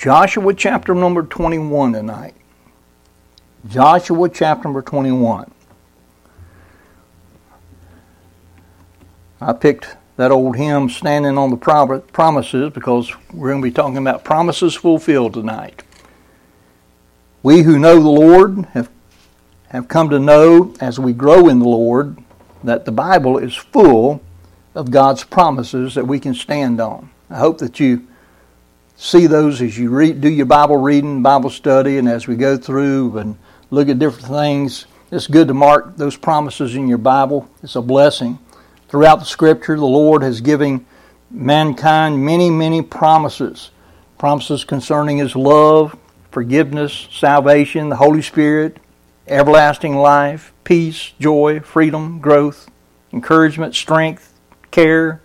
Joshua chapter number 21 tonight. Joshua chapter number 21. I picked that old hymn, Standing on the Promises, because we're going to be talking about promises fulfilled tonight. We who know the Lord have, have come to know as we grow in the Lord that the Bible is full of God's promises that we can stand on. I hope that you see those as you read, do your Bible reading, Bible study, and as we go through and look at different things. It's good to mark those promises in your Bible. It's a blessing. Throughout the Scripture, the Lord has given mankind many, many promises. Promises concerning His love, forgiveness, salvation, the Holy Spirit, everlasting life, peace, joy, freedom, growth, encouragement, strength, care,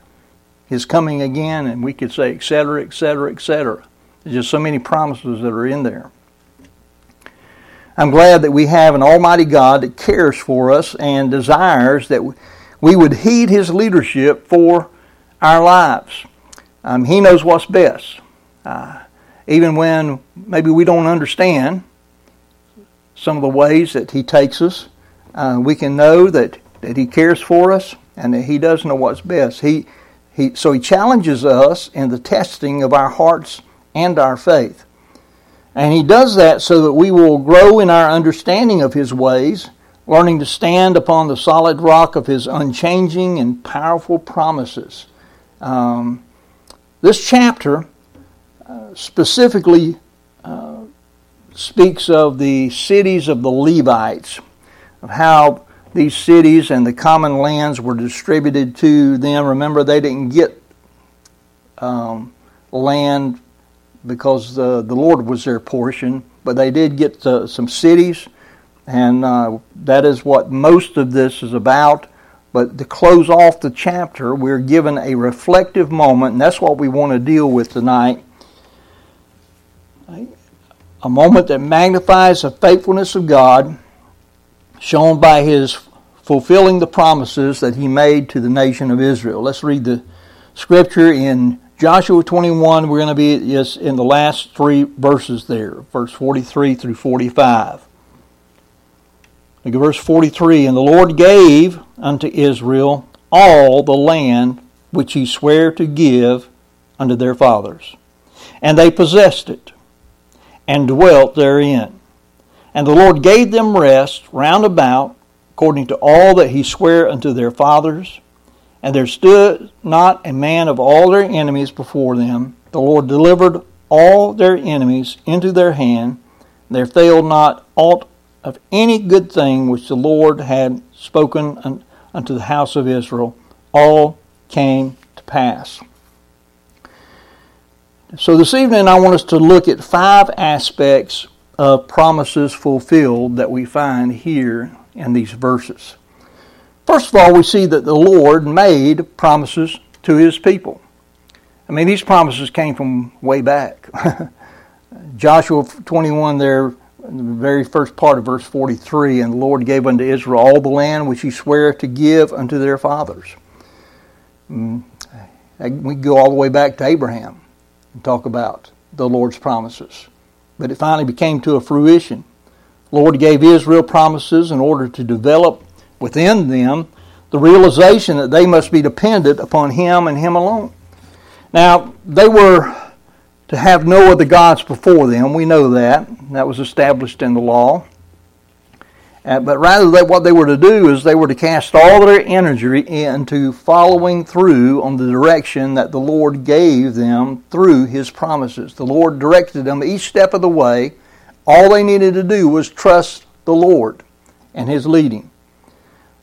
His coming again, and we could say, et cetera, et cetera, et cetera. There's just so many promises that are in there. I'm glad that we have an Almighty God that cares for us and desires that we would heed His leadership for our lives. Um, he knows what's best. Uh, even when maybe we don't understand some of the ways that He takes us, uh, we can know that, that He cares for us and that He does know what's best. He, he, so He challenges us in the testing of our hearts and our faith. And He does that so that we will grow in our understanding of His ways learning to stand upon the solid rock of his unchanging and powerful promises. Um, this chapter uh, specifically uh, speaks of the cities of the Levites, of how these cities and the common lands were distributed to them. Remember, they didn't get um, land because the, the Lord was their portion, but they did get uh, some cities and uh, that is what most of this is about. But to close off the chapter, we're given a reflective moment, and that's what we want to deal with tonight. A moment that magnifies the faithfulness of God, shown by His fulfilling the promises that He made to the nation of Israel. Let's read the scripture in Joshua 21. We're going to be just in the last three verses there, verse 43 through 45. Look at verse 43 And the Lord gave unto Israel all the land which he sware to give unto their fathers. And they possessed it, and dwelt therein. And the Lord gave them rest round about, according to all that he sware unto their fathers. And there stood not a man of all their enemies before them. The Lord delivered all their enemies into their hand. There failed not aught of any good thing which the Lord had spoken unto the house of Israel, all came to pass. So this evening I want us to look at five aspects of promises fulfilled that we find here in these verses. First of all, we see that the Lord made promises to his people. I mean, these promises came from way back. Joshua 21 there in the very first part of verse 43 and the lord gave unto israel all the land which he sware to give unto their fathers mm, we go all the way back to abraham and talk about the lord's promises but it finally became to a fruition lord gave israel promises in order to develop within them the realization that they must be dependent upon him and him alone now they were to have no other gods before them. We know that. That was established in the law. Uh, but rather, that what they were to do is they were to cast all their energy into following through on the direction that the Lord gave them through His promises. The Lord directed them each step of the way. All they needed to do was trust the Lord and His leading.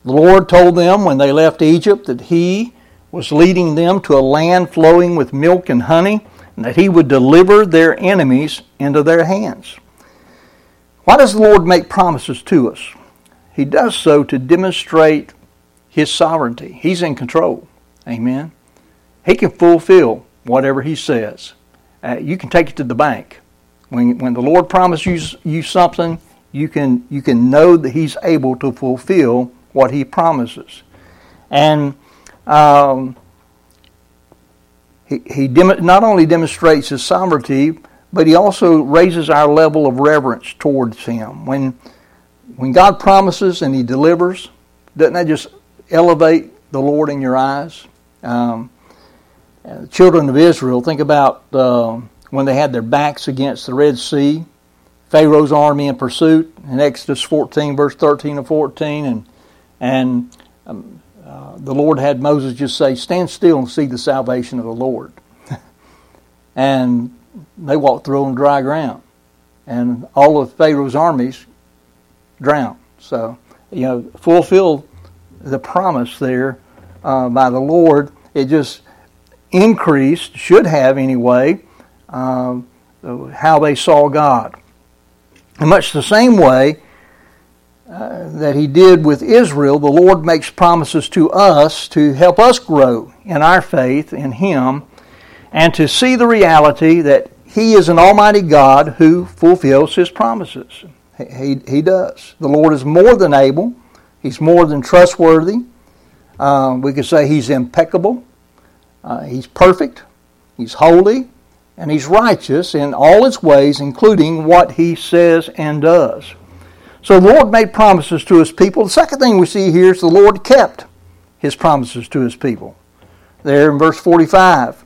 The Lord told them when they left Egypt that He was leading them to a land flowing with milk and honey and that he would deliver their enemies into their hands. Why does the Lord make promises to us? He does so to demonstrate his sovereignty. He's in control. Amen. He can fulfill whatever he says. Uh, you can take it to the bank. When, when the Lord promises you, you something, you can, you can know that he's able to fulfill what he promises. And um, he, he dem- not only demonstrates his sovereignty, but He also raises our level of reverence towards Him. When, when God promises and He delivers, doesn't that just elevate the Lord in your eyes? Um, the children of Israel, think about uh, when they had their backs against the Red Sea, Pharaoh's army in pursuit in Exodus 14, verse 13 and 14, and and um, uh, the Lord had Moses just say, "Stand still and see the salvation of the Lord." and they walked through on dry ground, and all of Pharaoh's armies drowned. So you know, fulfill the promise there uh, by the Lord. It just increased, should have anyway, um, how they saw God. In much the same way uh, that He did with Israel, the Lord makes promises to us to help us grow in our faith in Him and to see the reality that He is an Almighty God who fulfills His promises. He, he does. The Lord is more than able, He's more than trustworthy. Uh, we could say He's impeccable. Uh, he's perfect, He's holy, and He's righteous in all His ways, including what He says and does. So the Lord made promises to His people. The second thing we see here is the Lord kept His promises to His people. There in verse 45.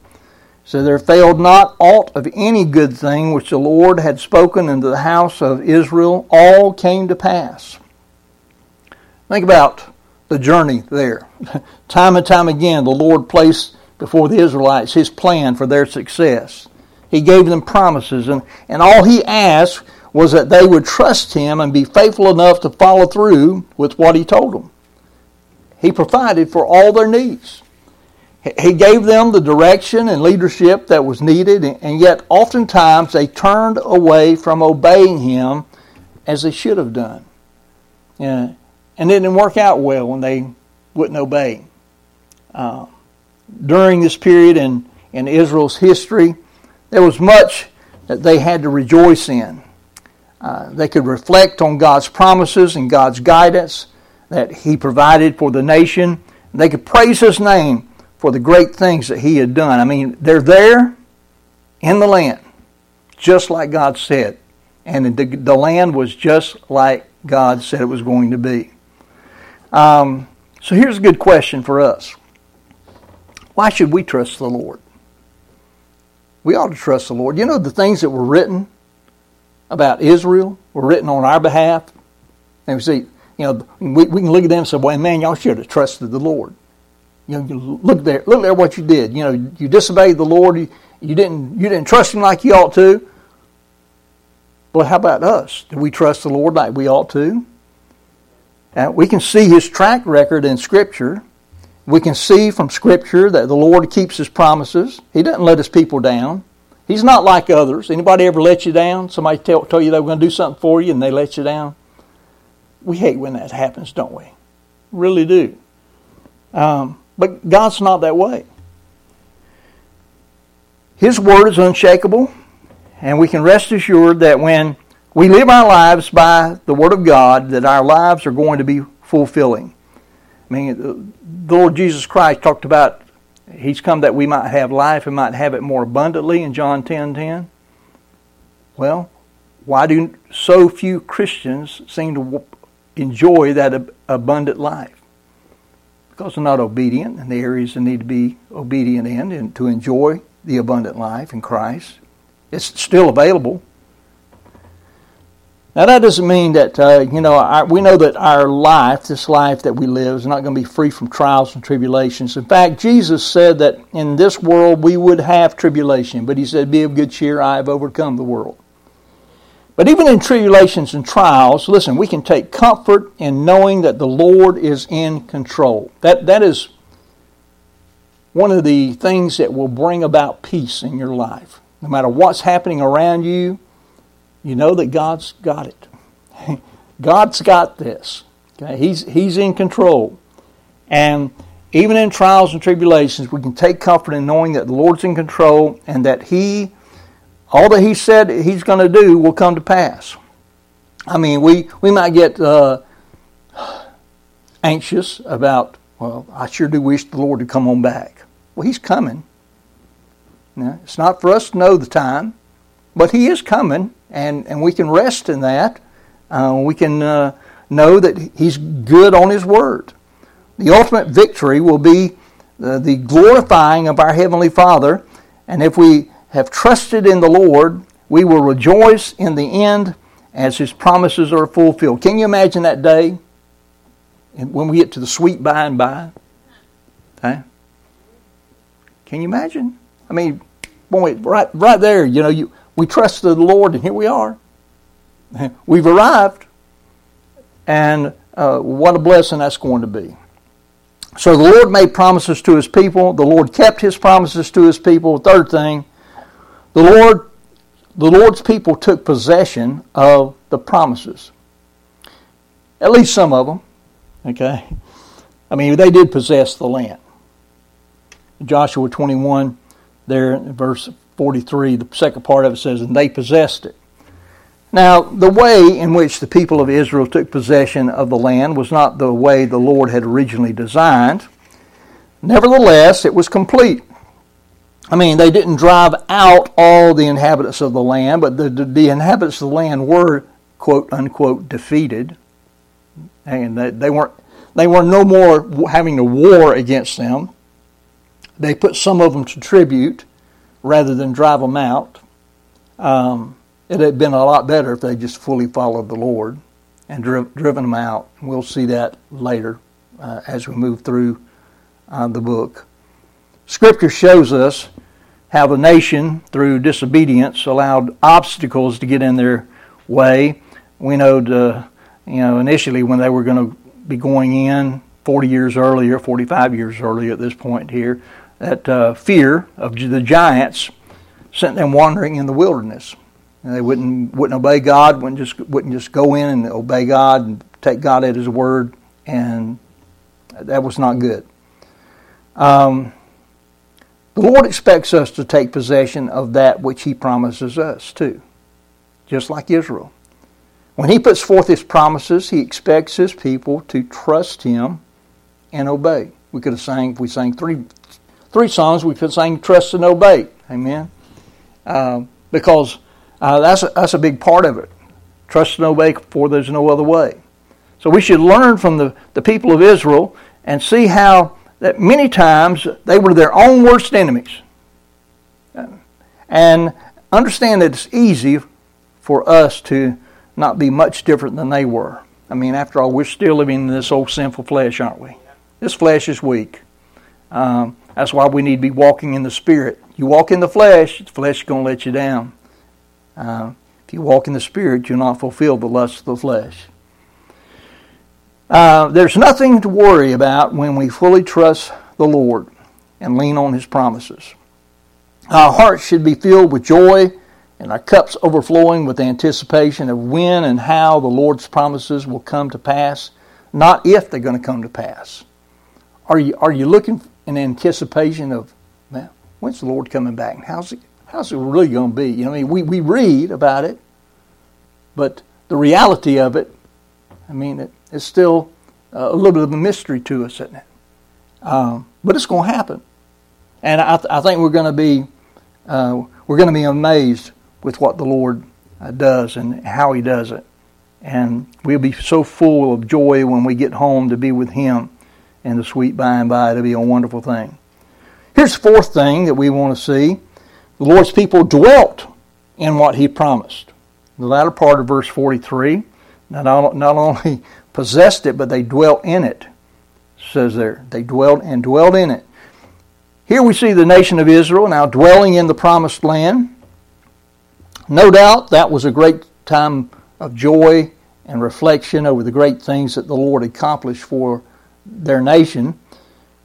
So there failed not aught of any good thing which the Lord had spoken unto the house of Israel, all came to pass. Think about the journey there. time and time again, the Lord placed before the Israelites his plan for their success. He gave them promises, and, and all he asked was that they would trust him and be faithful enough to follow through with what he told them. He provided for all their needs. He gave them the direction and leadership that was needed, and yet oftentimes they turned away from obeying him as they should have done. And it didn't work out well when they wouldn't obey. Uh, during this period in, in Israel's history, there was much that they had to rejoice in. Uh, they could reflect on God's promises and God's guidance that He provided for the nation. They could praise His name for the great things that He had done. I mean, they're there in the land, just like God said. And the, the land was just like God said it was going to be. Um, so here's a good question for us why should we trust the Lord? We ought to trust the Lord. You know, the things that were written about Israel were written on our behalf. And we see, you know, we, we can look at them and say, well, man, y'all should have trusted the Lord. You know, look there, look there what you did. You know, you disobeyed the Lord. You, you didn't, you didn't trust Him like you ought to. But how about us? Do we trust the Lord like we ought to? Uh, we can see His track record in Scripture. We can see from Scripture that the Lord keeps His promises. He doesn't let His people down. He's not like others. Anybody ever let you down? Somebody tell, tell you they were going to do something for you and they let you down? We hate when that happens, don't we? Really do. Um, but God's not that way. His word is unshakable, and we can rest assured that when we live our lives by the word of God, that our lives are going to be fulfilling. I mean, the Lord Jesus Christ talked about He's come that we might have life and might have it more abundantly in John 10 10. Well, why do so few Christians seem to enjoy that abundant life? Because they're not obedient in the areas they need to be obedient in and to enjoy the abundant life in Christ. It's still available. Now that doesn't mean that uh, you know our, we know that our life, this life that we live, is not going to be free from trials and tribulations. In fact, Jesus said that in this world we would have tribulation, but He said, "Be of good cheer; I have overcome the world." But even in tribulations and trials, listen, we can take comfort in knowing that the Lord is in control. That that is one of the things that will bring about peace in your life. No matter what's happening around you, you know that God's got it. God's got this. Okay? He's, he's in control. And even in trials and tribulations, we can take comfort in knowing that the Lord's in control and that He, all that He said He's going to do will come to pass. I mean, we, we might get uh, anxious about, well, I sure do wish the Lord to come on back. Well, He's coming. Now, it's not for us to know the time. but He is coming, and, and we can rest in that. Uh, we can uh, know that He's good on His word. The ultimate victory will be the, the glorifying of our Heavenly Father, and if we have trusted in the Lord, we will rejoice in the end as His promises are fulfilled. Can you imagine that day when we get to the sweet by and by? Okay? Can you imagine? I mean, boy, right, right there, you know, you, we trusted the Lord, and here we are. We've arrived, and uh, what a blessing that's going to be. So the Lord made promises to His people. The Lord kept His promises to His people. Third thing, the Lord the Lord's people took possession of the promises. At least some of them. Okay? I mean, they did possess the land. Joshua 21, there verse 43, the second part of it says, And they possessed it. Now, the way in which the people of Israel took possession of the land was not the way the Lord had originally designed. Nevertheless, it was complete. I mean, they didn't drive out all the inhabitants of the land, but the, the, inhabitants of the land were, quote unquote, defeated. And they, they, weren't, they were no more having a war against them. They put some of them to tribute rather than drive them out. Um, it had been a lot better if they just fully followed the Lord and driv- driven them out. We'll see that later uh, as we move through uh, the book. Scripture shows us how the nation, through disobedience, allowed obstacles to get in their way. We know, to, you know, initially when they were going to be going in 40 years earlier, 45 years earlier at this point here, that uh, fear of the giants sent them wandering in the wilderness. And they wouldn't wouldn't obey God, wouldn't just wouldn't just go in and obey God and take God at His word, and that was not good. Um, the Lord expects us to take possession of that which He promises us too, just like Israel. When He puts forth His promises, He expects His people to trust Him and obey. We could have sang, if we sang three, three songs, we could sing Trust and Obey. Amen? Uh, because uh, that's, a, that's a big part of it. Trust and obey, for there's no other way. So we should learn from the, the people of Israel and see how that many times they were their own worst enemies. And understand that it's easy for us to not be much different than they were. I mean, after all, we're still living in this old sinful flesh, aren't we? This flesh is weak. Um, that's why we need to be walking in the Spirit. You walk in the flesh, the flesh is going to let you down. Uh, if you walk in the Spirit, you'll not fulfill the lust of the flesh. Uh, there's nothing to worry about when we fully trust the Lord and lean on His promises. Our hearts should be filled with joy and our cups overflowing with anticipation of when and how the Lord's promises will come to pass, not if they're going to come to pass. Are you, are you looking in anticipation of, man, when's the Lord coming back? How's it, how's it really going to be? You know, I mean, we, we read about it, but the reality of it, I mean, it, it's still a little bit of a mystery to us, isn't it? Um, but it's going to happen, and I, th- I think we're going to be uh, we're going to be amazed with what the Lord uh, does and how He does it, and we'll be so full of joy when we get home to be with Him in the sweet by and by. It'll be a wonderful thing. Here's the fourth thing that we want to see: the Lord's people dwelt in what He promised. The latter part of verse 43 not, not only possessed it, but they dwelt in it. Says there, they dwelt and dwelt in it. Here we see the nation of Israel now dwelling in the promised land. No doubt that was a great time of joy and reflection over the great things that the Lord accomplished for their nation.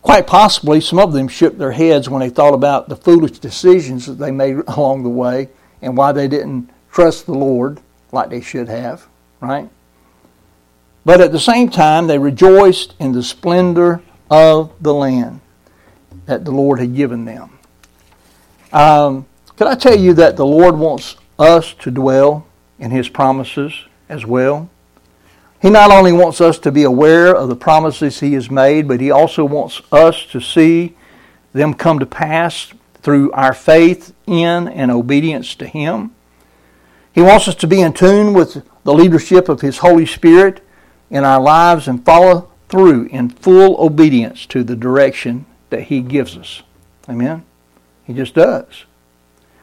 Quite possibly, some of them shook their heads when they thought about the foolish decisions that they made along the way and why they didn't trust the Lord like they should have, right? But at the same time, they rejoiced in the splendor of the land that the Lord had given them. Um, could I tell you that the Lord wants us to dwell in His promises as well? He not only wants us to be aware of the promises He has made, but He also wants us to see them come to pass through our faith in and obedience to Him. He wants us to be in tune with the leadership of His Holy Spirit in our lives and follow through in full obedience to the direction that He gives us. Amen? He just does.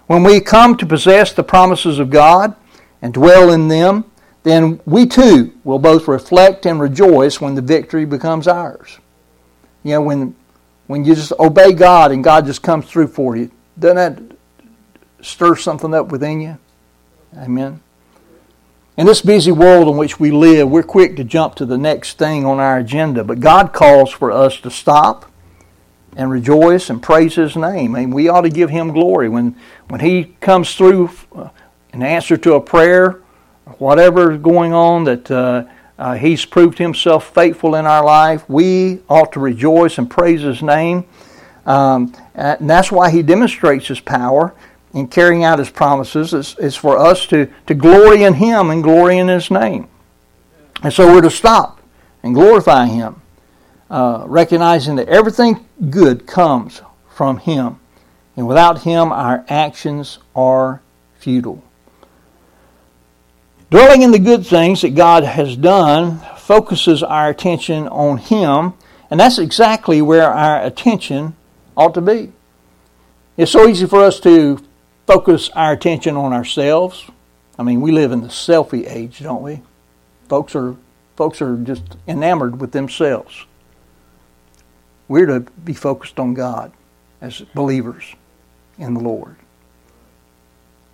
When we come to possess the promises of God and dwell in them, then we too will both reflect and rejoice when the victory becomes ours. You know, when when you just obey God and God just comes through for you, doesn't that stir something up within you? Amen. In this busy world in which we live, we're quick to jump to the next thing on our agenda, but God calls for us to stop and rejoice and praise His name. Mean, we ought to give Him glory when when He comes through uh, in answer to a prayer whatever is going on that uh, uh, He's proved Himself faithful in our life, we ought to rejoice and praise His name. Um, and that's why He demonstrates His power in carrying out His promises. It's for us to, to glory in Him and glory in His name. And so we're to stop and glorify Him, uh, recognizing that everything good comes from Him. And without Him, our actions are futile. Dwelling in the good things that God has done focuses our attention on Him, and that's exactly where our attention ought to be. It's so easy for us to focus our attention on ourselves. I mean, we live in the selfie age, don't we? Folks are folks are just enamored with themselves. We're to be focused on God as believers in the Lord.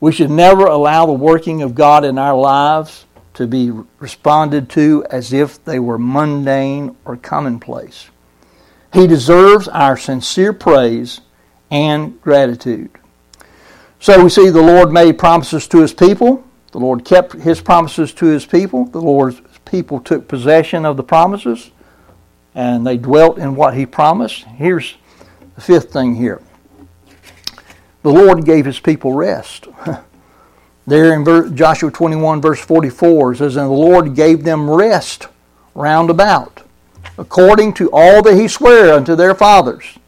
We should never allow the working of God in our lives to be responded to as if they were mundane or commonplace. He deserves our sincere praise and gratitude. So we see the Lord made promises to his people. The Lord kept his promises to his people. The Lord's people took possession of the promises and they dwelt in what he promised. Here's the fifth thing here the Lord gave his people rest. there in Joshua 21, verse 44, it says, And the Lord gave them rest round about, according to all that he sware unto their fathers.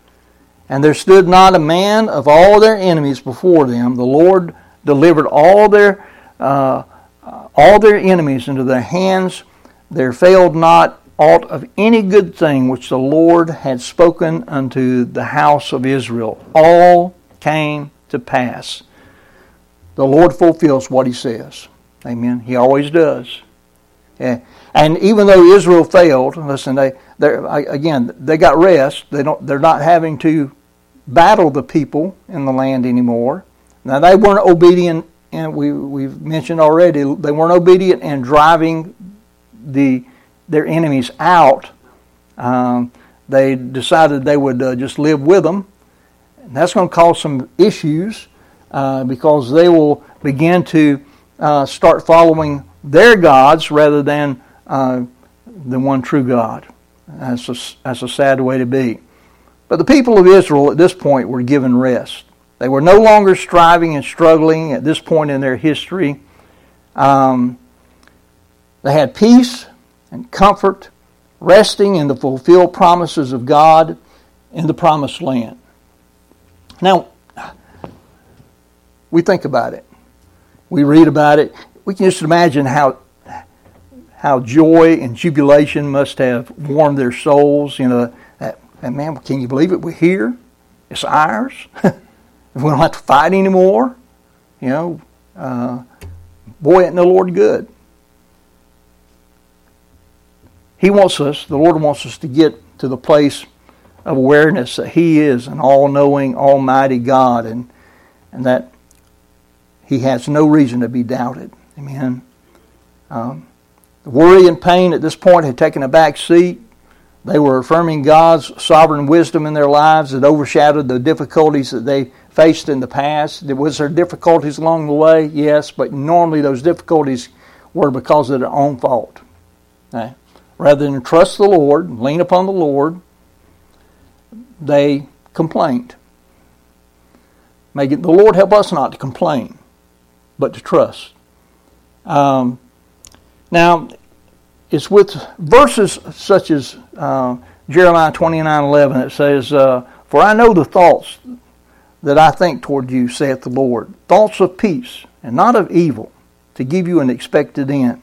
And there stood not a man of all their enemies before them. The Lord delivered all their uh, all their enemies into their hands. There failed not aught of any good thing which the Lord had spoken unto the house of Israel. All came to pass. The Lord fulfills what He says. Amen. He always does. Yeah. And even though Israel failed, listen, they again they got rest. They don't. They're not having to battle the people in the land anymore. Now they weren't obedient, and we we've mentioned already they weren't obedient in driving the their enemies out. Um, they decided they would uh, just live with them and that's going to cause some issues uh, because they will begin to uh, start following their gods rather than uh, the one true God. That's a, that's a sad way to be. But the people of Israel at this point were given rest. They were no longer striving and struggling at this point in their history. Um, they had peace and comfort, resting in the fulfilled promises of God in the promised land. Now, we think about it. We read about it. We can just imagine how how joy and jubilation must have warmed their souls. You know, that, and man, can you believe it? We're here. It's ours. we don't have to fight anymore. You know, uh, boy, ain't the Lord good. He wants us, the Lord wants us to get to the place awareness that He is an all knowing, almighty God and, and that He has no reason to be doubted. Amen. Um, worry and pain at this point had taken a back seat. They were affirming God's sovereign wisdom in their lives that overshadowed the difficulties that they faced in the past. Was there difficulties along the way? Yes, but normally those difficulties were because of their own fault. Okay? Rather than trust the Lord, lean upon the Lord, they complained. May the Lord help us not to complain, but to trust. Um, now, it's with verses such as uh, Jeremiah 29 11, it says, uh, For I know the thoughts that I think toward you, saith the Lord, thoughts of peace and not of evil, to give you an expected end.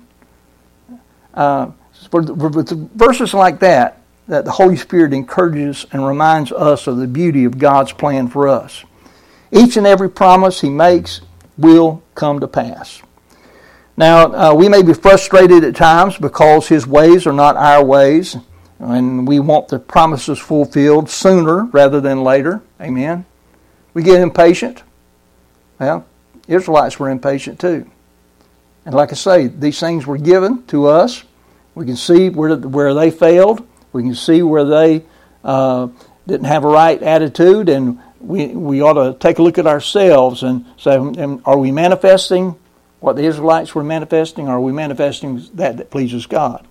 Uh, for verses like that, that the Holy Spirit encourages and reminds us of the beauty of God's plan for us. Each and every promise He makes will come to pass. Now, uh, we may be frustrated at times because His ways are not our ways, and we want the promises fulfilled sooner rather than later. Amen. We get impatient. Well, Israelites were impatient too. And like I say, these things were given to us. We can see where, where they failed. We can see where they uh, didn't have a right attitude, and we, we ought to take a look at ourselves and say, are we manifesting what the Israelites were manifesting, or are we manifesting that that pleases God?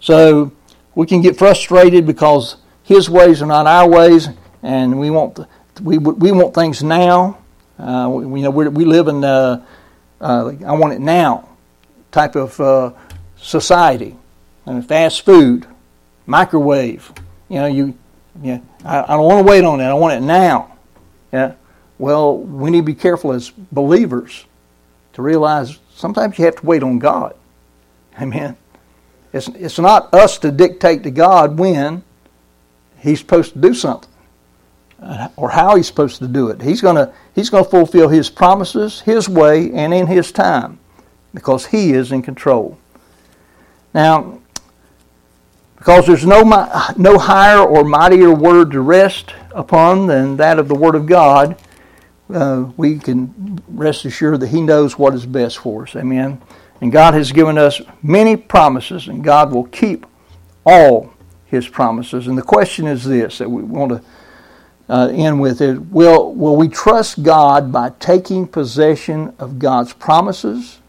So we can get frustrated because His ways are not our ways, and we want we we want things now. Uh, we, you know we live in uh, uh, I want it now type of uh, society, fast food, microwave. You know you yeah I, I don't want to wait on it. I want it now. Yeah. Well, we need to be careful as believers to realize sometimes you have to wait on God. Amen. It's, it's not us to dictate to God when He's supposed to do something uh, or how He's supposed to do it. He's going He's going to fulfill His promises His way and in His time because He is in control. Now, because there's no, no higher or mightier word to rest upon than that of the Word of God, uh, we can rest assured that He knows what is best for us. Amen. And God has given us many promises, and God will keep all His promises. And the question is this that we want to uh, end with is will, will we trust God by taking possession of God's promises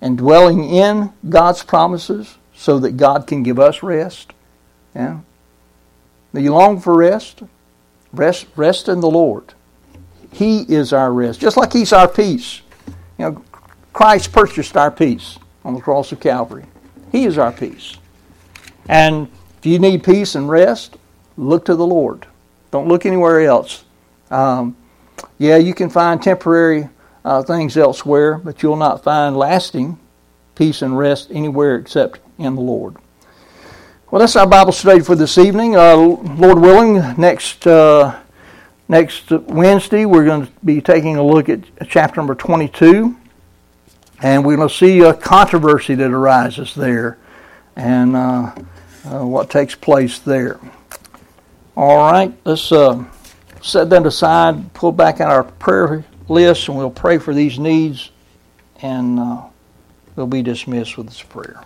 and dwelling in God's promises so that God can give us rest? Yeah. Do you long for rest? Rest, rest in the Lord. He is our rest, just like He's our peace. You know, Christ purchased our peace on the cross of Calvary. He is our peace. And if you need peace and rest, look to the Lord. Don't look anywhere else. Um, yeah, you can find temporary uh, things elsewhere, but you'll not find lasting peace and rest anywhere except in the Lord. Well, that's our Bible study for this evening. Uh, Lord willing, next uh, next Wednesday we're going to be taking a look at chapter number 22. And we're going to see a controversy that arises there and uh, uh, what takes place there. All right, let's uh, set that aside, pull back out our prayer list, and we'll pray for these needs, and we'll be dismissed with this prayer.